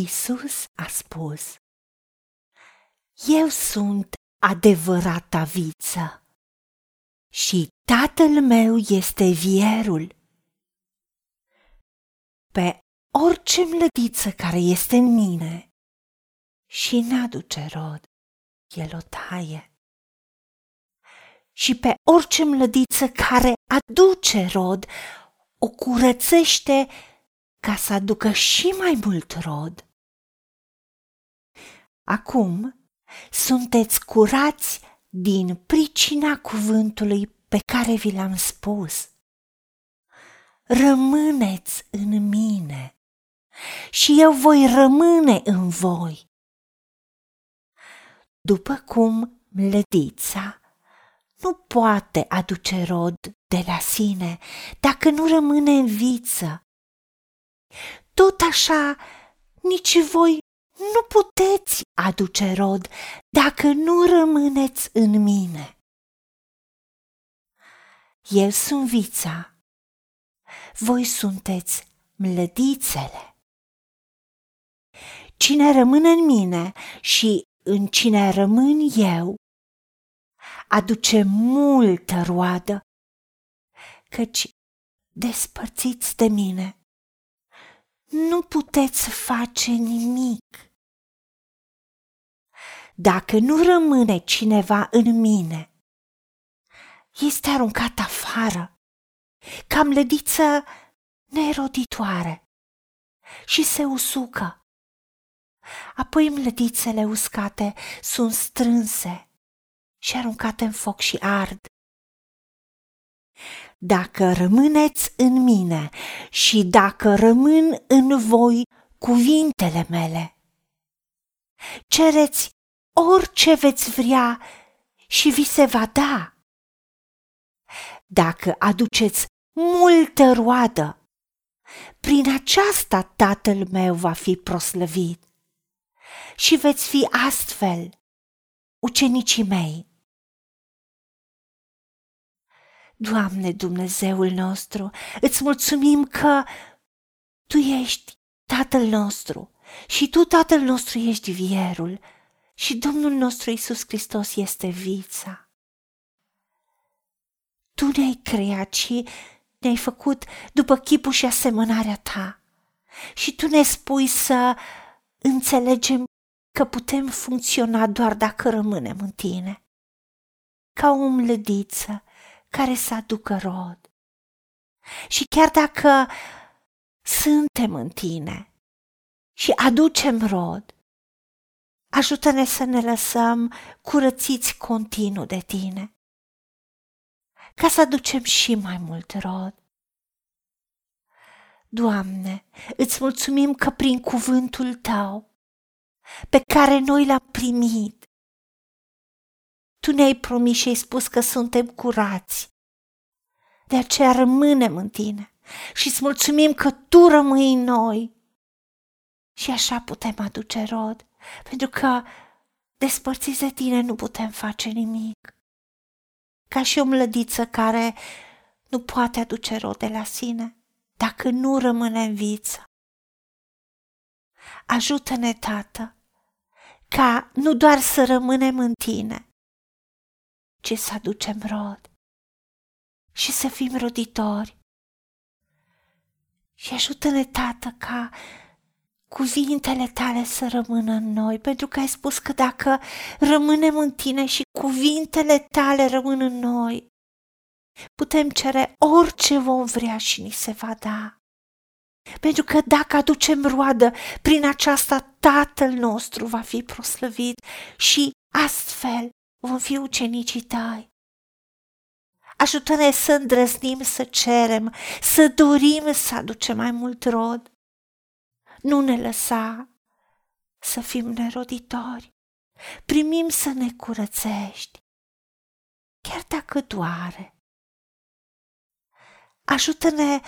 Isus a spus, Eu sunt adevărata viță și tatăl meu este vierul. Pe orice mlădiță care este în mine și n-aduce rod, el o taie. Și pe orice mlădiță care aduce rod, o curățește ca să aducă și mai mult rod. Acum sunteți curați din pricina cuvântului pe care vi l-am spus. Rămâneți în mine și eu voi rămâne în voi. După cum mlădița nu poate aduce rod de la sine dacă nu rămâne în viță, tot așa nici voi nu puteți aduce rod dacă nu rămâneți în mine. Eu sunt vița, voi sunteți mlădițele. Cine rămâne în mine și în cine rămân eu, aduce multă roadă, căci despărțiți de mine nu puteți face nimic. Dacă nu rămâne cineva în mine, este aruncat afară, ca mlădiță neroditoare și se usucă. Apoi mlădițele uscate sunt strânse și aruncate în foc și ard. Dacă rămâneți în mine și dacă rămân în voi cuvintele mele, cereți orice veți vrea și vi se va da. Dacă aduceți multă roadă, prin aceasta tatăl meu va fi proslăvit și veți fi astfel ucenicii mei. Doamne Dumnezeul nostru, îți mulțumim că Tu ești Tatăl nostru și Tu, Tatăl nostru, ești vierul și Domnul nostru Isus Hristos este vița. Tu ne-ai creat și ne-ai făcut după chipul și asemănarea Ta și Tu ne spui să înțelegem că putem funcționa doar dacă rămânem în Tine. Ca o mlădiță care să aducă rod. Și chiar dacă suntem în tine și aducem rod, ajută-ne să ne lăsăm curățiți continuu de tine, ca să aducem și mai mult rod. Doamne, îți mulțumim că prin cuvântul Tău, pe care noi l-am primit, tu ne-ai promis și ai spus că suntem curați. De aceea rămânem în tine și îți mulțumim că tu rămâi în noi. Și așa putem aduce rod, pentru că despărțiți de tine nu putem face nimic. Ca și o mlădiță care nu poate aduce rod de la sine dacă nu rămâne în viță. Ajută-ne, Tată, ca nu doar să rămânem în tine, ci să aducem rod și să fim roditori. Și ajută-ne, Tată, ca cuvintele tale să rămână în noi, pentru că ai spus că dacă rămânem în tine și cuvintele tale rămân în noi, putem cere orice vom vrea și ni se va da. Pentru că dacă aducem roadă, prin aceasta Tatăl nostru va fi proslăvit și astfel vom fi ucenicii tăi. Ajută-ne să îndrăznim să cerem, să dorim să aducem mai mult rod. Nu ne lăsa să fim neroditori. Primim să ne curățești, chiar dacă doare. Ajută-ne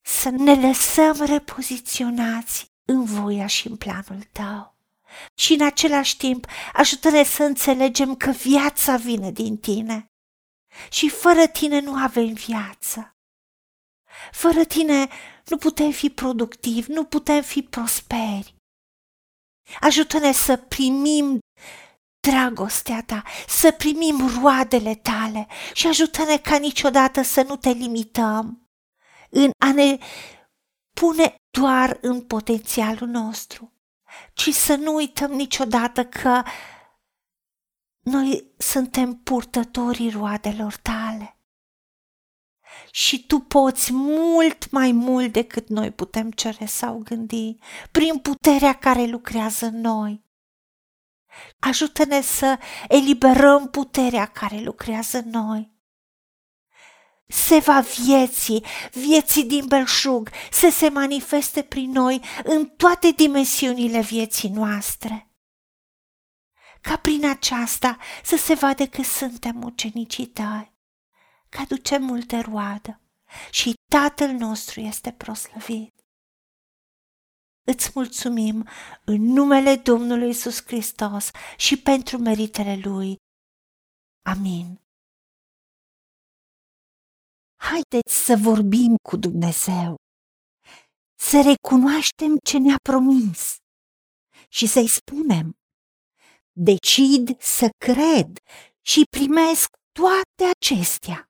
să ne lăsăm repoziționați în voia și în planul tău și în același timp ajută-ne să înțelegem că viața vine din tine și fără tine nu avem viață. Fără tine nu putem fi productivi, nu putem fi prosperi. Ajută-ne să primim dragostea ta, să primim roadele tale și ajută-ne ca niciodată să nu te limităm în a ne pune doar în potențialul nostru, ci să nu uităm niciodată că noi suntem purtătorii roadelor tale. Și tu poți mult mai mult decât noi putem cere sau gândi, prin puterea care lucrează în noi. Ajută-ne să eliberăm puterea care lucrează în noi. Se va vieții, vieții din belșug, să se manifeste prin noi în toate dimensiunile vieții noastre. Ca prin aceasta să se vadă că suntem ucenicii tăi, că aducem multe roadă și Tatăl nostru este proslăvit. Îți mulțumim în numele Domnului Isus Hristos și pentru meritele Lui. Amin. Haideți să vorbim cu Dumnezeu, să recunoaștem ce ne-a promis și să-i spunem, decid să cred și primesc toate acestea.